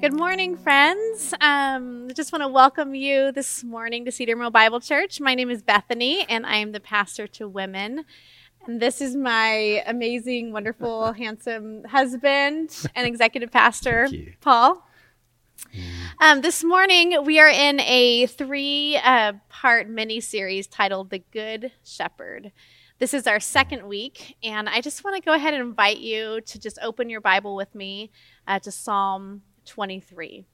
Good morning, friends. Um, I just want to welcome you this morning to Cedar Mill Bible Church. My name is Bethany, and I am the pastor to women. And this is my amazing, wonderful, handsome husband and executive pastor, Paul. Um, this morning, we are in a three uh, part mini series titled The Good Shepherd. This is our second week, and I just want to go ahead and invite you to just open your Bible with me uh, to Psalm 23.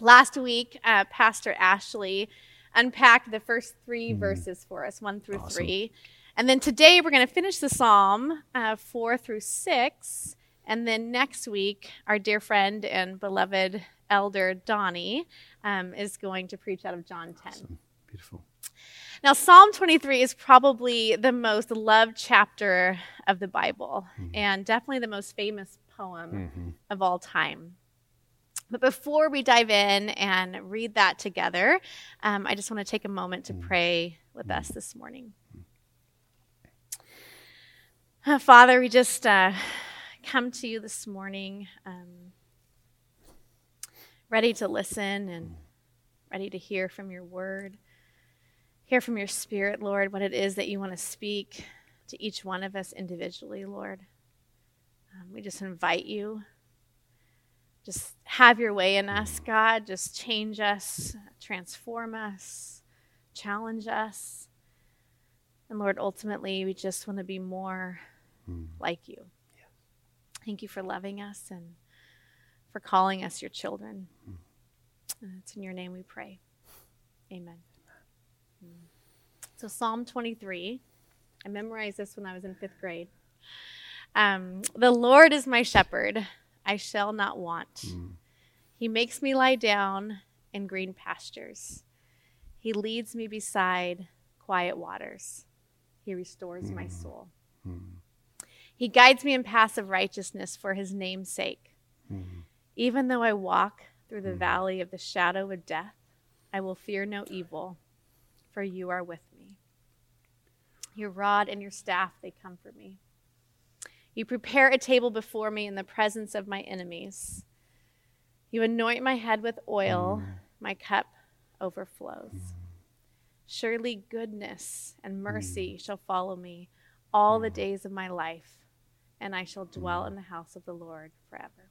Last week, uh, Pastor Ashley unpacked the first 3 mm verses for us, one through awesome. three. And then today, we're going to finish the Psalm uh, four through six. And then next week, our dear friend and beloved elder Donnie um, is going to preach out of John 10. Awesome. Beautiful. Now, Psalm 23 is probably the most loved chapter of the Bible mm-hmm. and definitely the most famous poem mm-hmm. of all time. But before we dive in and read that together, um, I just want to take a moment to mm-hmm. pray with us this morning. Uh, Father, we just uh, come to you this morning um, ready to listen and ready to hear from your word hear from your spirit, Lord, what it is that you want to speak to each one of us individually, Lord. Um, we just invite you. Just have your way in us, God. Just change us, transform us, challenge us. And Lord, ultimately, we just want to be more mm. like you. Yes. Thank you for loving us and for calling us your children. Mm. it's in your name we pray. Amen. So, Psalm 23, I memorized this when I was in fifth grade. Um, the Lord is my shepherd, I shall not want. Mm. He makes me lie down in green pastures. He leads me beside quiet waters. He restores mm. my soul. Mm. He guides me in paths of righteousness for his name's sake. Mm. Even though I walk through the mm. valley of the shadow of death, I will fear no evil, for you are with me. Your rod and your staff, they comfort me. You prepare a table before me in the presence of my enemies. You anoint my head with oil, mm. my cup overflows. Mm. Surely goodness and mercy mm. shall follow me all the days of my life, and I shall dwell in the house of the Lord forever.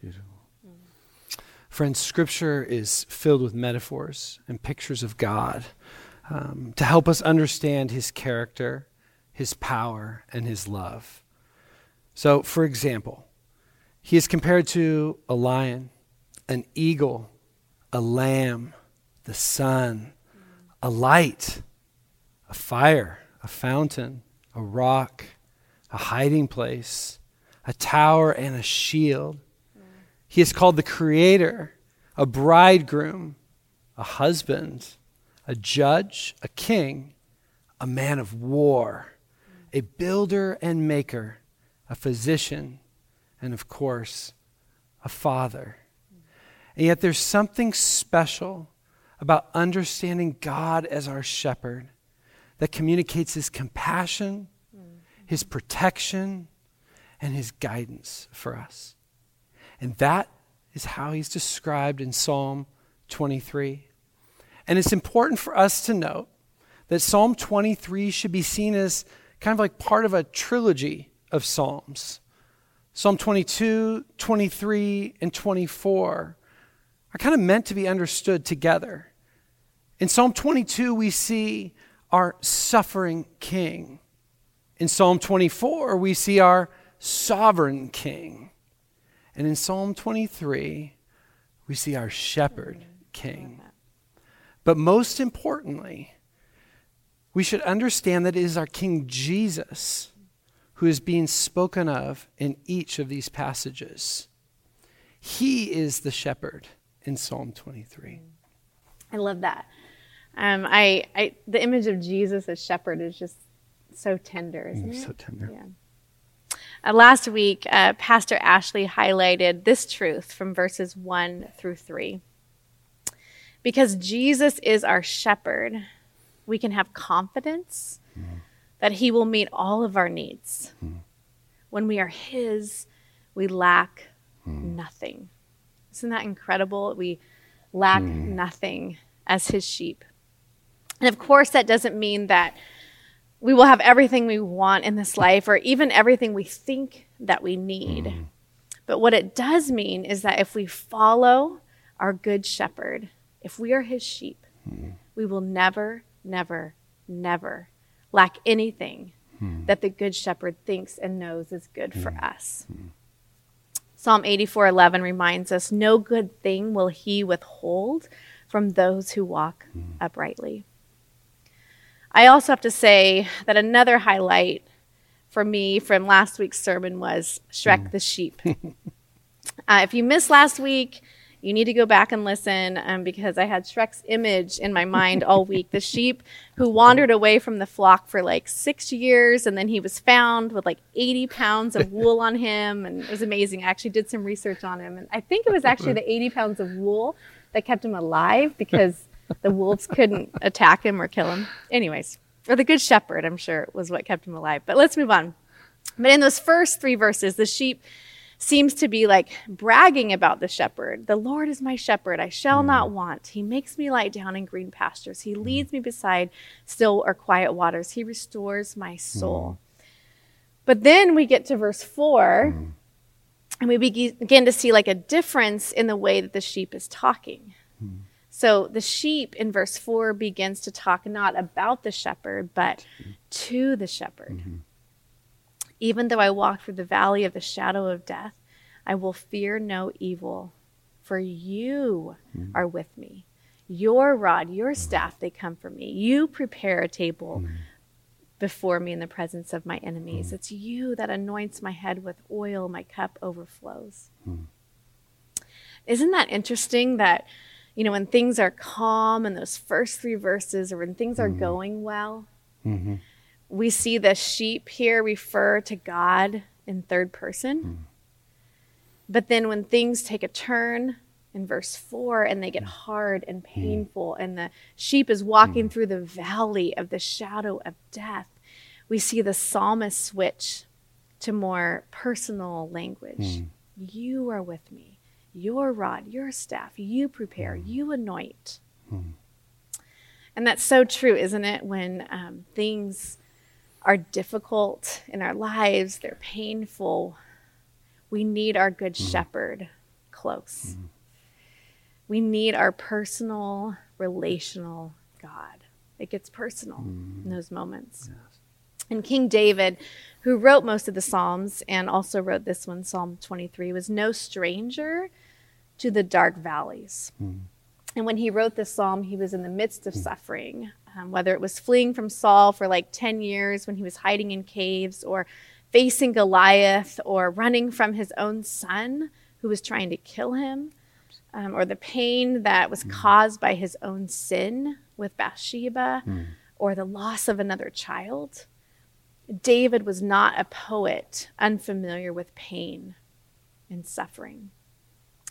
Beautiful. Friends, Scripture is filled with metaphors and pictures of God um, to help us understand His character, His power, and His love. So, for example, He is compared to a lion, an eagle, a lamb, the sun, a light, a fire, a fountain, a rock, a hiding place, a tower, and a shield. He is called the creator, a bridegroom, a husband, a judge, a king, a man of war, a builder and maker, a physician, and of course, a father. And yet there's something special about understanding God as our shepherd that communicates his compassion, his protection, and his guidance for us. And that is how he's described in Psalm 23. And it's important for us to note that Psalm 23 should be seen as kind of like part of a trilogy of Psalms. Psalm 22, 23, and 24 are kind of meant to be understood together. In Psalm 22, we see our suffering king. In Psalm 24, we see our sovereign king. And in Psalm 23, we see our shepherd king. But most importantly, we should understand that it is our King Jesus who is being spoken of in each of these passages. He is the shepherd in Psalm 23. I love that. Um, I, I, the image of Jesus as shepherd is just so tender, isn't mm, it? So tender. Yeah. Uh, last week, uh, Pastor Ashley highlighted this truth from verses 1 through 3. Because Jesus is our shepherd, we can have confidence mm. that he will meet all of our needs. Mm. When we are his, we lack mm. nothing. Isn't that incredible? We lack mm. nothing as his sheep. And of course, that doesn't mean that we will have everything we want in this life or even everything we think that we need. Mm. But what it does mean is that if we follow our good shepherd, if we are his sheep, mm. we will never, never, never lack anything mm. that the good shepherd thinks and knows is good for hmm. us. Hmm. Psalm 84:11 reminds us, "No good thing will he withhold from those who walk hmm. uprightly." I also have to say that another highlight for me from last week's sermon was Shrek mm. the sheep. uh, if you missed last week, you need to go back and listen um, because I had Shrek's image in my mind all week. The sheep who wandered away from the flock for like six years, and then he was found with like 80 pounds of wool on him, and it was amazing. I actually did some research on him, and I think it was actually the 80 pounds of wool that kept him alive because the wolves couldn't attack him or kill him. Anyways, or the good shepherd, I'm sure, was what kept him alive. But let's move on. But in those first three verses, the sheep seems to be like bragging about the shepherd. The Lord is my shepherd, I shall mm. not want. He makes me lie down in green pastures. He leads me beside still or quiet waters. He restores my soul. Mm. But then we get to verse 4 mm. and we begin to see like a difference in the way that the sheep is talking. Mm. So the sheep in verse 4 begins to talk not about the shepherd, but to the shepherd. Mm-hmm. Even though I walk through the valley of the shadow of death, I will fear no evil, for you mm-hmm. are with me. Your rod, your staff, they come for me. You prepare a table mm-hmm. before me in the presence of my enemies. Mm-hmm. It's you that anoints my head with oil, my cup overflows. Mm-hmm. Isn't that interesting that? you know, when things are calm in those first three verses or when things are mm-hmm. going well, mm-hmm. We see the sheep here refer to God in third person. Mm-hmm. But then when things take a turn in verse 4 and they get mm. hard and mm. painful, and the sheep is walking mm. through the valley of the shadow of death, we see the psalmist switch to more personal language. Mm. You are with me your rod, your staff, you prepare, mm. you anoint. Mm. And that's so true, isn't it? When um, things are difficult in our lives, they're painful, we need our good mm. shepherd close. Mm. We need our personal, relational God. It gets personal in mm. those moments. Yes. And King David, who wrote most of the Psalms and also wrote this one, Psalm 23, was no stranger to the dark valleys. Mm. And when he wrote this psalm, he was in the midst of mm. suffering, um, whether it was fleeing from Saul for like 10 years when he was hiding in caves, or facing Goliath, or running from his own son who was trying to kill him, um, or the pain that was mm. caused by his own sin with Bathsheba, mm. or the loss of another child. David was not a poet unfamiliar with pain and suffering.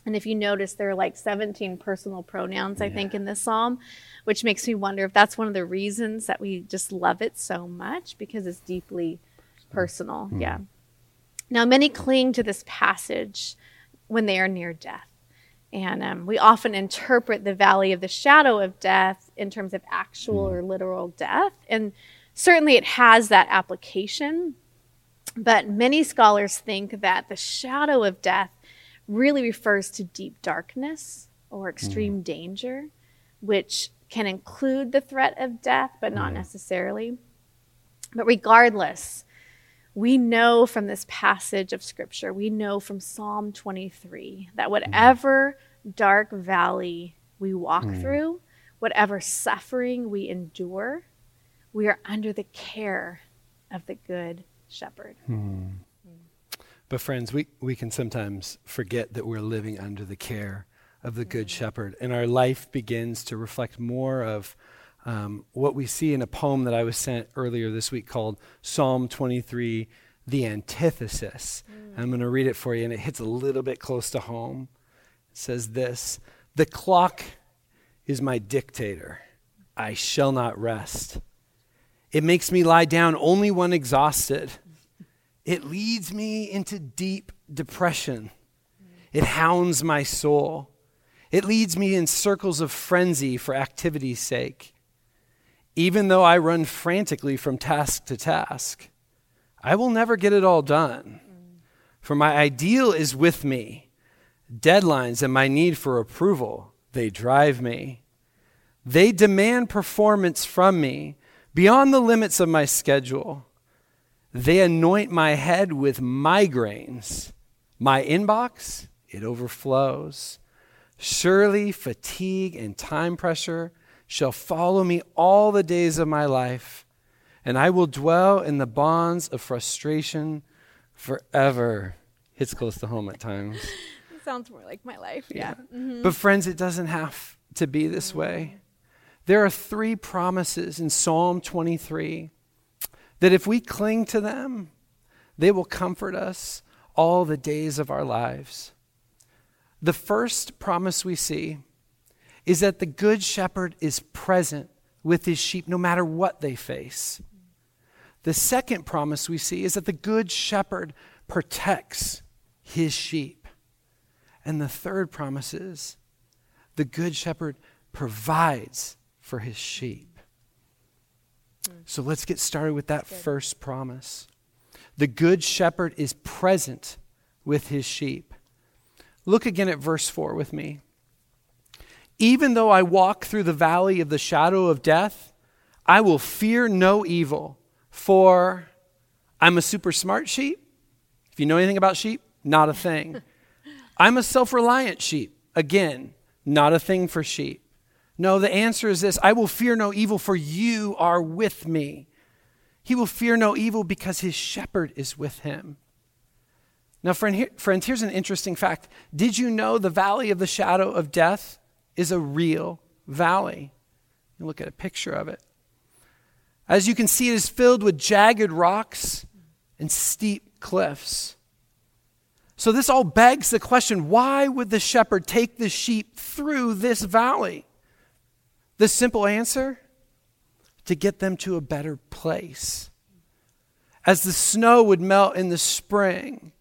And if you notice, there are like 17 personal pronouns, I yeah. think, in this psalm, which makes me wonder if that's one of the reasons that we just love it so much because it's deeply personal. Mm. Yeah. Now, many cling to this passage when they are near death. And um, we often interpret the valley of the shadow of death in terms of actual mm. or literal death. And certainly it has that application. But many scholars think that the shadow of death really refers to deep darkness or extreme mm. danger, which can include the threat of death, but not mm. necessarily. But regardless, we know from this passage of scripture, we know from Psalm 23 that whatever mm. dark valley we walk mm. through, whatever suffering we endure, we are under the care of the good shepherd. But, friends, we, we can sometimes forget that we're living under the care of the Good Shepherd, and our life begins to reflect more of um, what we see in a poem that I was sent earlier this week called Psalm 23, The Antithesis. Mm. I'm going to read it for you, and it hits a little bit close to home. It says this The clock is my dictator, I shall not rest. It makes me lie down only when exhausted. It leads me into deep depression. It hounds my soul. It leads me in circles of frenzy for activity's sake. Even though I run frantically from task to task, I will never get it all done. For my ideal is with me. Deadlines and my need for approval, they drive me. They demand performance from me beyond the limits of my schedule. They anoint my head with migraines. My inbox, it overflows. Surely fatigue and time pressure shall follow me all the days of my life, and I will dwell in the bonds of frustration forever. Hits close to home at times. sounds more like my life. Yeah. yeah. Mm-hmm. But, friends, it doesn't have to be this way. There are three promises in Psalm 23 that if we cling to them, they will comfort us all the days of our lives. The first promise we see is that the Good Shepherd is present with his sheep no matter what they face. The second promise we see is that the Good Shepherd protects his sheep. And the third promise is the Good Shepherd provides for his sheep. So let's get started with that first promise. The Good Shepherd is present with his sheep. Look again at verse 4 with me. Even though I walk through the valley of the shadow of death, I will fear no evil, for I'm a super smart sheep if you know anything about sheep, not a thing. I'm a self reliant sheep. Again, not a thing for sheep. No, the answer is this I will fear no evil, for you are with me. He will fear no evil because his shepherd is with him. Now, friend, here, friends, here's an interesting fact. Did you know the valley of the shadow of death is a real valley? You look at a picture of it. As you can see, it is filled with jagged rocks and steep cliffs. So, this all begs the question why would the shepherd take the sheep through this valley? The simple answer to get them to a better place. As the snow would melt in the spring,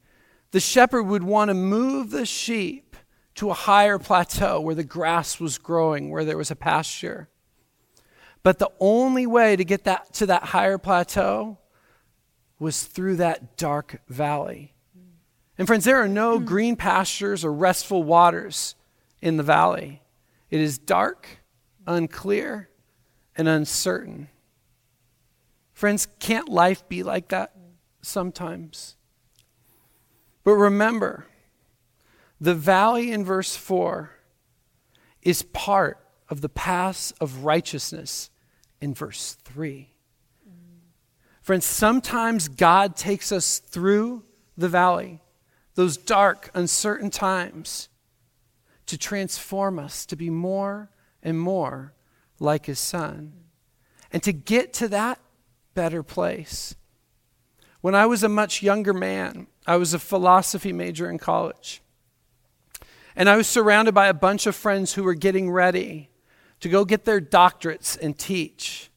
the shepherd would want to move the sheep to a higher plateau where the grass was growing, where there was a pasture. But the only way to get that to that higher plateau was through that dark valley. And friends, there are no mm. green pastures or restful waters in the valley. It is dark, unclear, and uncertain. Friends, can't life be like that sometimes? But remember, the valley in verse 4 is part of the paths of righteousness in verse 3. Friends, sometimes God takes us through the valley, those dark, uncertain times, to transform us to be more and more like His Son. And to get to that better place. When I was a much younger man, I was a philosophy major in college. And I was surrounded by a bunch of friends who were getting ready to go get their doctorates and teach.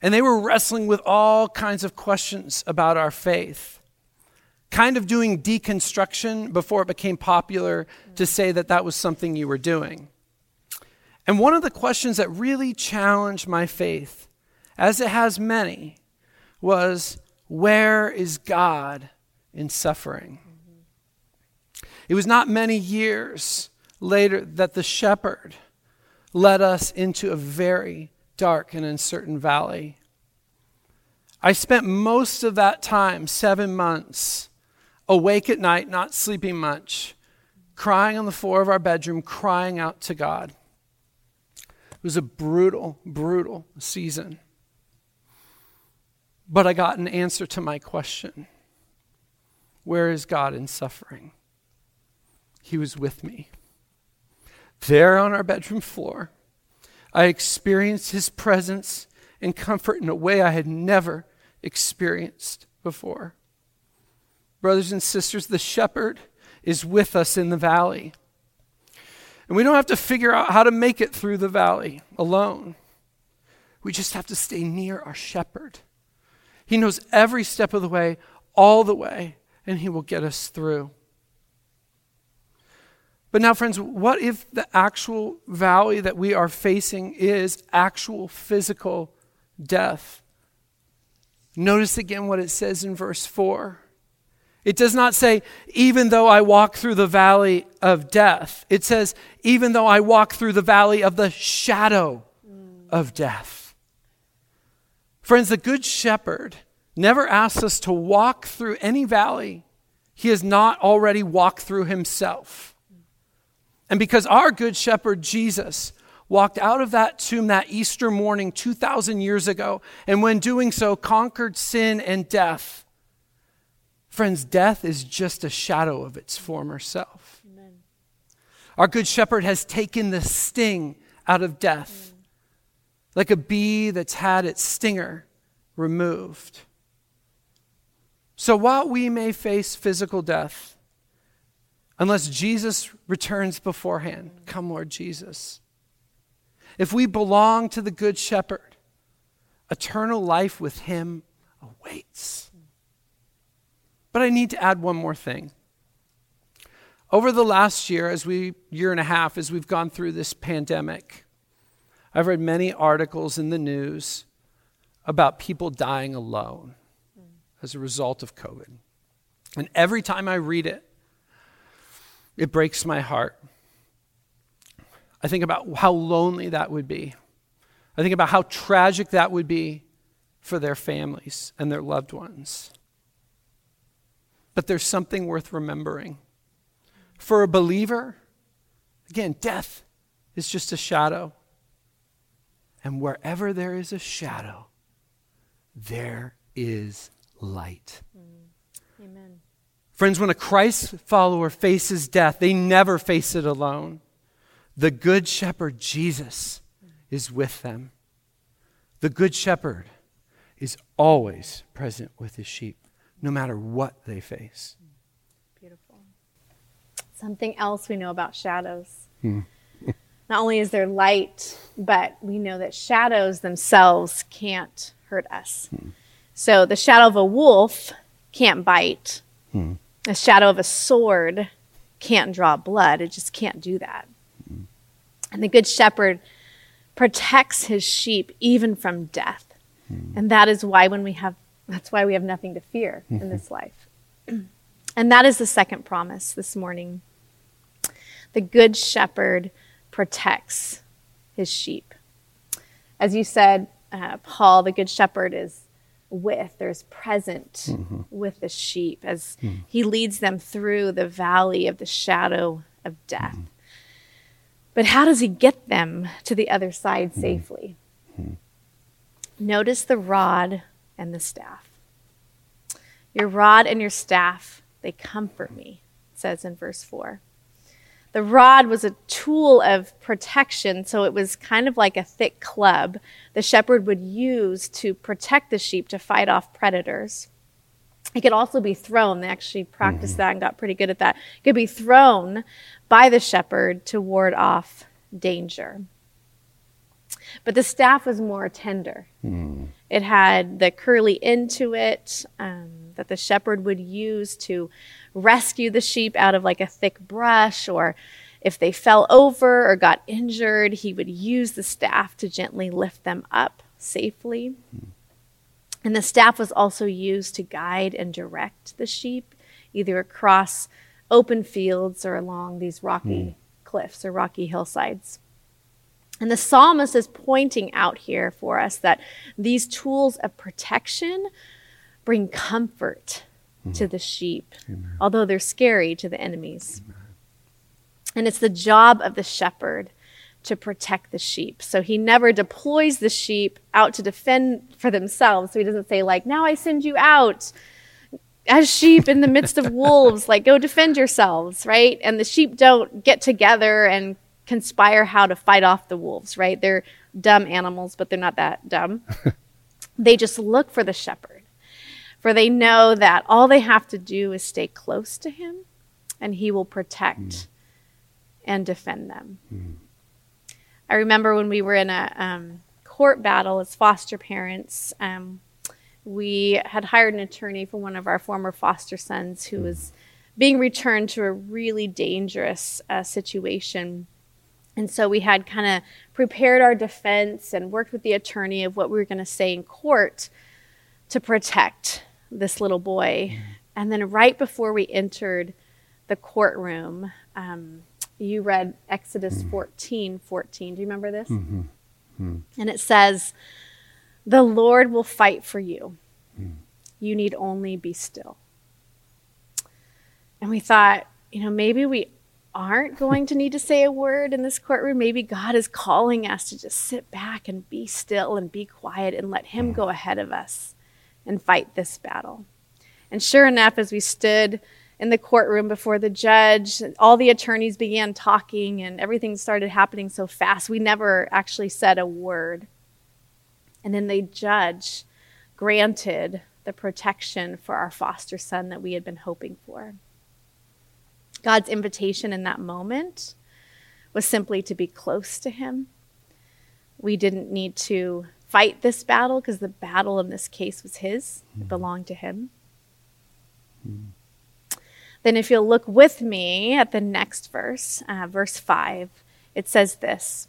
And they were wrestling with all kinds of questions about our faith, kind of doing deconstruction before it became popular to say that that was something you were doing. And one of the questions that really challenged my faith, as it has many, was where is God in suffering? It was not many years later that the shepherd led us into a very dark and uncertain valley. I spent most of that time, seven months, awake at night, not sleeping much, crying on the floor of our bedroom, crying out to God. It was a brutal, brutal season. But I got an answer to my question Where is God in suffering? He was with me. There on our bedroom floor, I experienced his presence and comfort in a way I had never experienced before. Brothers and sisters, the shepherd is with us in the valley. And we don't have to figure out how to make it through the valley alone. We just have to stay near our shepherd. He knows every step of the way, all the way, and he will get us through. But now, friends, what if the actual valley that we are facing is actual physical death? Notice again what it says in verse 4. It does not say, even though I walk through the valley of death. It says, even though I walk through the valley of the shadow of death. Friends, the Good Shepherd never asks us to walk through any valley he has not already walked through himself. And because our good shepherd, Jesus, walked out of that tomb that Easter morning 2,000 years ago, and when doing so, conquered sin and death. Friends, death is just a shadow of its former self. Amen. Our good shepherd has taken the sting out of death, mm. like a bee that's had its stinger removed. So while we may face physical death, unless Jesus returns beforehand. Come, Lord Jesus. If we belong to the Good Shepherd, eternal life with Him awaits. But I need to add one more thing. Over the last year, as we year and a half, as we've gone through this pandemic, I've read many articles in the news about people dying alone as a result of COVID. And every time I read it, it breaks my heart. I think about how lonely that would be. I think about how tragic that would be for their families and their loved ones. But there's something worth remembering. For a believer, again, death is just a shadow. And wherever there is a shadow, there is light. Mm. Amen. Friends, when a Christ follower faces death, they never face it alone. The Good Shepherd, Jesus, is with them. The Good Shepherd is always present with his sheep, no matter what they face. Beautiful. Something else we know about shadows. Hmm. Not only is there light, but we know that shadows themselves can't hurt us. Hmm. So the shadow of a wolf can't bite. Hmm a shadow of a sword can't draw blood. It just can't do that. Mm-hmm. And the Good Shepherd protects his sheep even from death. Mm-hmm. And that is why when we have that's why we have nothing to fear mm-hmm. in this life. and that is the second promise this morning. The Good Shepherd protects his sheep. As you said, uh, Paul, the Good Shepherd is with, there's present mm-hmm. with the sheep as mm. he leads them through the valley of the shadow of death. Mm. But how does he get them to the other side mm. safely? Notice the rod and the staff. Your rod and your staff, they comfort me, says in verse 4 the rod was a tool of protection, so it was kind of like a thick club the shepherd would use to protect the sheep to fight off predators. It could also be thrown. They actually practiced mm-hmm. that and got pretty good at that. It could be thrown by the shepherd to ward off danger. But the staff was more tender. Mm. It had the curly end to it um, that the shepherd would use to rescue the sheep out of like a thick brush, or if they fell over or got injured, he would use the staff to gently lift them up safely. And the staff was also used to guide and direct the sheep, either across open fields or along these rocky mm. cliffs or rocky hillsides. And the psalmist is pointing out here for us that these tools of protection bring comfort to mm-hmm. the sheep, Amen. although they're scary to the enemies. Amen. And it's the job of the shepherd to protect the sheep. So he never deploys the sheep out to defend for themselves. So he doesn't say, like, now I send you out as sheep in the midst of wolves, like, go defend yourselves, right? And the sheep don't get together and conspire how to fight off the wolves, right? They're dumb animals, but they're not that dumb. they just look for the shepherd for they know that all they have to do is stay close to him and he will protect mm. and defend them. Mm. I remember when we were in a um, court battle as foster parents, um, we had hired an attorney for one of our former foster sons who mm. was being returned to a really dangerous uh, situation. And so we had kind of prepared our defense and worked with the attorney of what we were going to say in court to protect this little boy. And then right before we entered the courtroom, um, you read Exodus 14 14. Do you remember this? Mm-hmm. And it says, The Lord will fight for you. You need only be still. And we thought, you know, maybe we aren't going to need to say a word in this courtroom. Maybe God is calling us to just sit back and be still and be quiet and let Him mm. go ahead of us and fight this battle. And sure enough, as we stood in the courtroom before the judge, all the attorneys began talking and everything started happening so fast. We never actually said a word. And then the judge granted the protection for our foster son that we had been hoping for. God's invitation in that moment was simply to be close to Him. We didn't need to fight this battle because the battle in this case was His, it mm-hmm. belonged to Him. Mm-hmm. Then, if you'll look with me at the next verse, uh, verse 5, it says this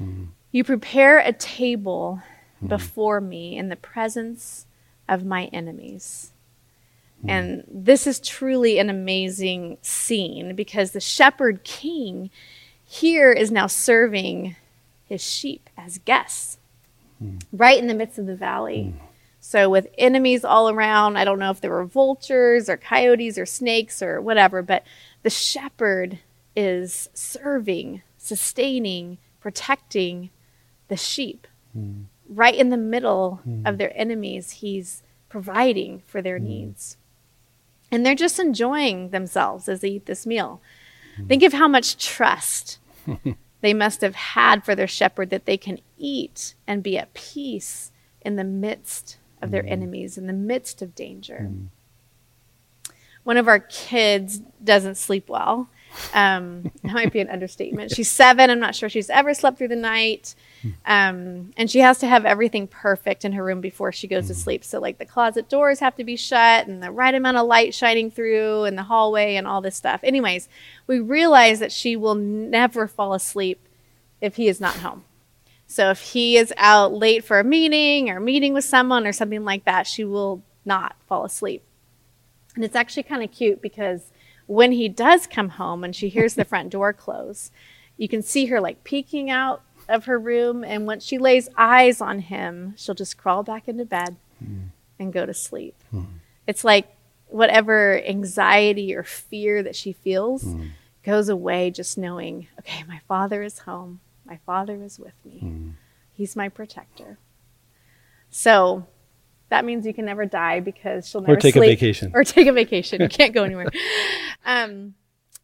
mm-hmm. You prepare a table before me in the presence of my enemies. And this is truly an amazing scene because the shepherd king here is now serving his sheep as guests right in the midst of the valley. So, with enemies all around, I don't know if there were vultures or coyotes or snakes or whatever, but the shepherd is serving, sustaining, protecting the sheep. Right in the middle of their enemies, he's providing for their mm. needs. And they're just enjoying themselves as they eat this meal. Think of how much trust they must have had for their shepherd that they can eat and be at peace in the midst of their mm. enemies, in the midst of danger. Mm. One of our kids doesn't sleep well. Um, that might be an understatement. She's seven. I'm not sure she's ever slept through the night. Um, and she has to have everything perfect in her room before she goes to sleep. So, like, the closet doors have to be shut and the right amount of light shining through in the hallway and all this stuff. Anyways, we realize that she will never fall asleep if he is not home. So, if he is out late for a meeting or meeting with someone or something like that, she will not fall asleep. And it's actually kind of cute because when he does come home and she hears the front door close, you can see her like peeking out of her room. And once she lays eyes on him, she'll just crawl back into bed and go to sleep. It's like whatever anxiety or fear that she feels goes away just knowing, okay, my father is home. My father is with me. He's my protector. So that means you can never die because she'll never or take a vacation. Or take a vacation. You can't go anywhere. um,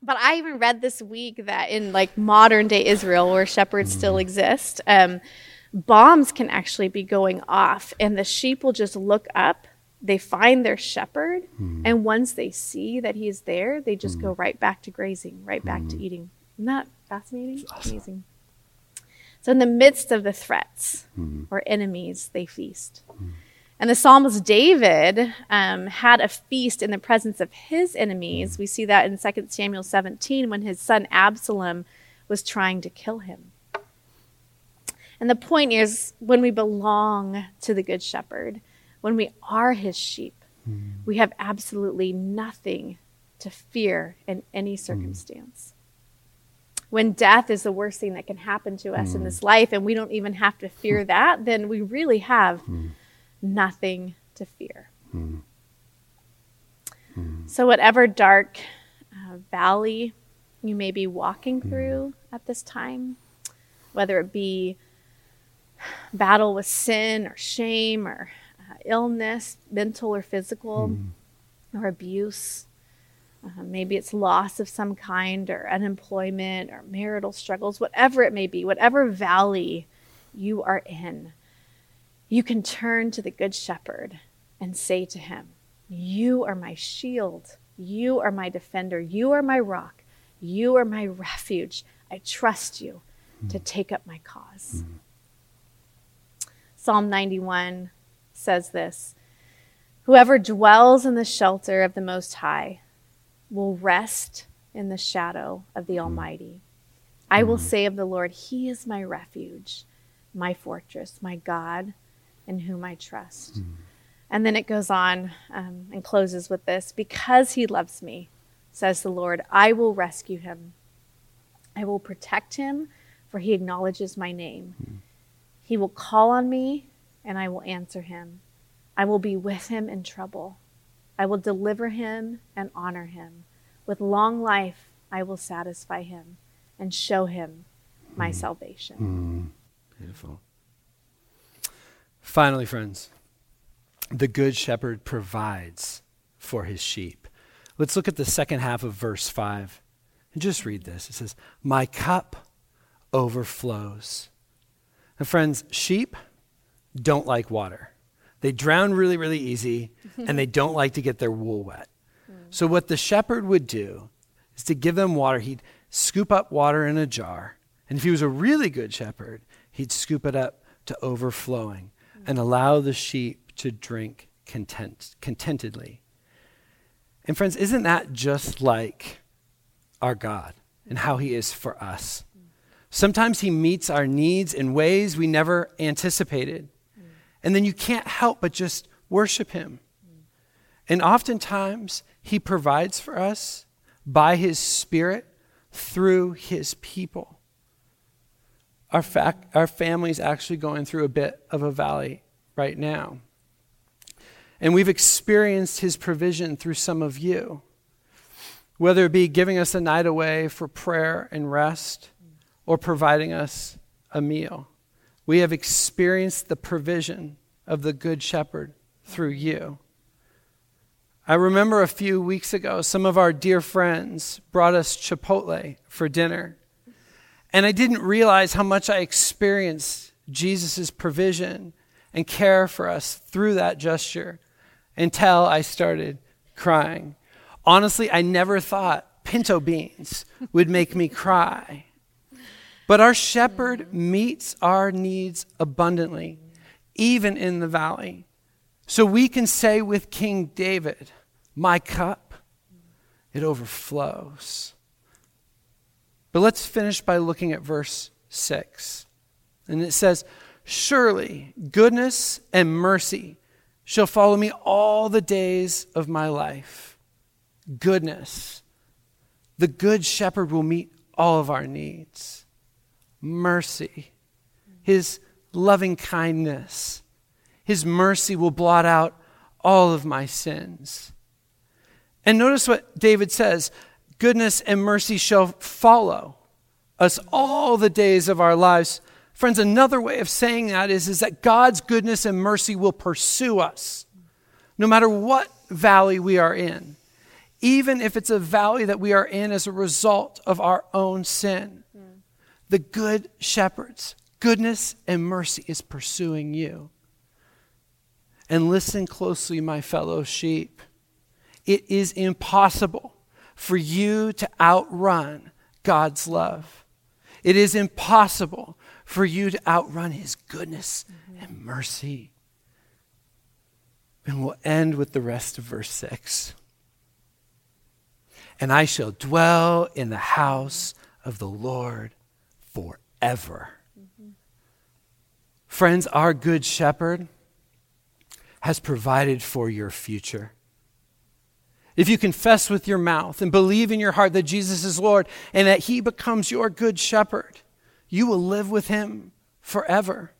but I even read this week that in like modern day Israel, where shepherds still mm. exist, um, bombs can actually be going off, and the sheep will just look up. They find their shepherd, mm. and once they see that he is there, they just go mm. right back to grazing, right back to eating. Isn't that fascinating? Amazing. So, in the midst of the threats or enemies, they feast. And the psalmist David um, had a feast in the presence of his enemies. We see that in 2 Samuel 17 when his son Absalom was trying to kill him. And the point is when we belong to the Good Shepherd, when we are his sheep, hmm. we have absolutely nothing to fear in any hmm. circumstance. When death is the worst thing that can happen to us in hmm. this life, and we don't even have to fear that, then we really have nothing to fear. So, whatever dark uh, valley you may be walking through at this time, whether it be battle with sin or shame or uh, illness, mental or physical, or abuse, uh, maybe it's loss of some kind or unemployment or marital struggles, whatever it may be, whatever valley you are in you can turn to the Good Shepherd and say to him, You are my shield. You are my defender. You are my rock. You are my refuge. I trust you to hmm. take up my cause. Hmm. Psalm 91 says this Whoever dwells in the shelter of the Most High will rest in the shadow of the hmm. Almighty. I will say of the Lord, He is my refuge, my fortress, my God, in whom I trust. Mm. And then it goes on um, and closes with this Because He loves me, says the Lord, I will rescue Him. I will protect Him, for He acknowledges my name. Mm. He will call on me, and I will answer Him. I will be with Him in trouble. I will deliver Him and honor Him. With long life, I will satisfy Him and show him my mm. salvation. Beautiful. Finally, friends, the Good Shepherd provides for his sheep. Let's look at the second half of verse 5 and just read this. It says, My cup overflows. And, friends, sheep don't like water. They drown really, really easy, and they don't like to get their wool wet. So, what the shepherd would do is to give them water. He'd scoop up water in a jar. And if he was a really good shepherd, he'd scoop it up to overflowing and allow the sheep to drink content, contentedly. And friends, isn't that just like our God and how he is for us? Sometimes he meets our needs in ways we never anticipated. And then you can't help but just worship him. And oftentimes he provides for us by his spirit through his people. Our, fac- our family's actually going through a bit of a valley right now. And we've experienced his provision through some of you, whether it be giving us a night away for prayer and rest or providing us a meal. We have experienced the provision of the Good Shepherd through you. I remember a few weeks ago, some of our dear friends brought us Chipotle for dinner. And I didn't realize how much I experienced Jesus' provision and care for us through that gesture until I started crying. Honestly, I never thought pinto beans would make me cry. But our shepherd meets our needs abundantly, even in the valley. So we can say with King David, My cup, it overflows. But let's finish by looking at verse 6. And it says, Surely goodness and mercy shall follow me all the days of my life. Goodness. The good shepherd will meet all of our needs. Mercy. His loving kindness. His mercy will blot out all of my sins. And notice what David says goodness and mercy shall follow us all the days of our lives. Friends, another way of saying that is, is that God's goodness and mercy will pursue us no matter what valley we are in, even if it's a valley that we are in as a result of our own sin. The good shepherd's goodness and mercy is pursuing you. And listen closely, my fellow sheep. It is impossible for you to outrun God's love. It is impossible for you to outrun His goodness mm-hmm. and mercy. And we'll end with the rest of verse 6. And I shall dwell in the house of the Lord forever. Mm-hmm. Friends, our good shepherd has provided for your future. If you confess with your mouth and believe in your heart that Jesus is Lord and that He becomes your good shepherd, you will live with Him forever.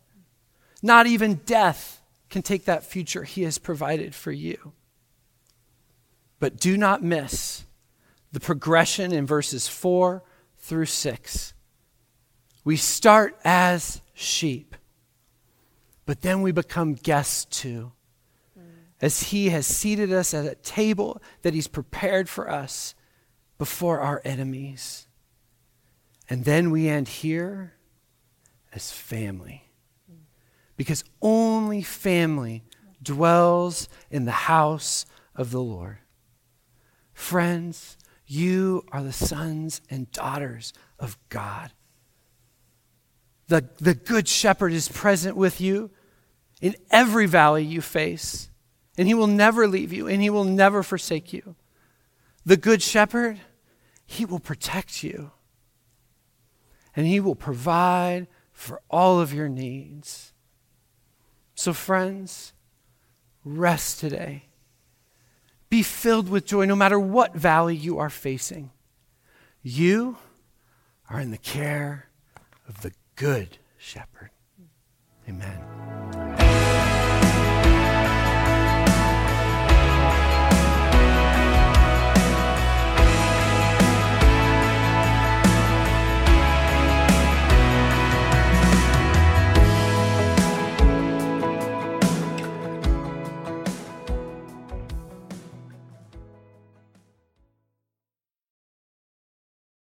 Not even death can take that future He has provided for you. But do not miss the progression in verses 4 through 6. We start as sheep, but then we become guests too as He has seated us at a table that He's prepared for us before our enemies. And then we end here as family. Because only family dwells in the house of the Lord. Friends, you are the sons and daughters of God. The, the Good Shepherd is present with you in every valley you face and He will never leave you, and He will never forsake you. the Good Shepherd, He will protect you. And He will provide for all of your needs. So, friends, rest today. Be filled with joy no matter what valley you are facing. You are in the care of the Good Shepherd. Amen.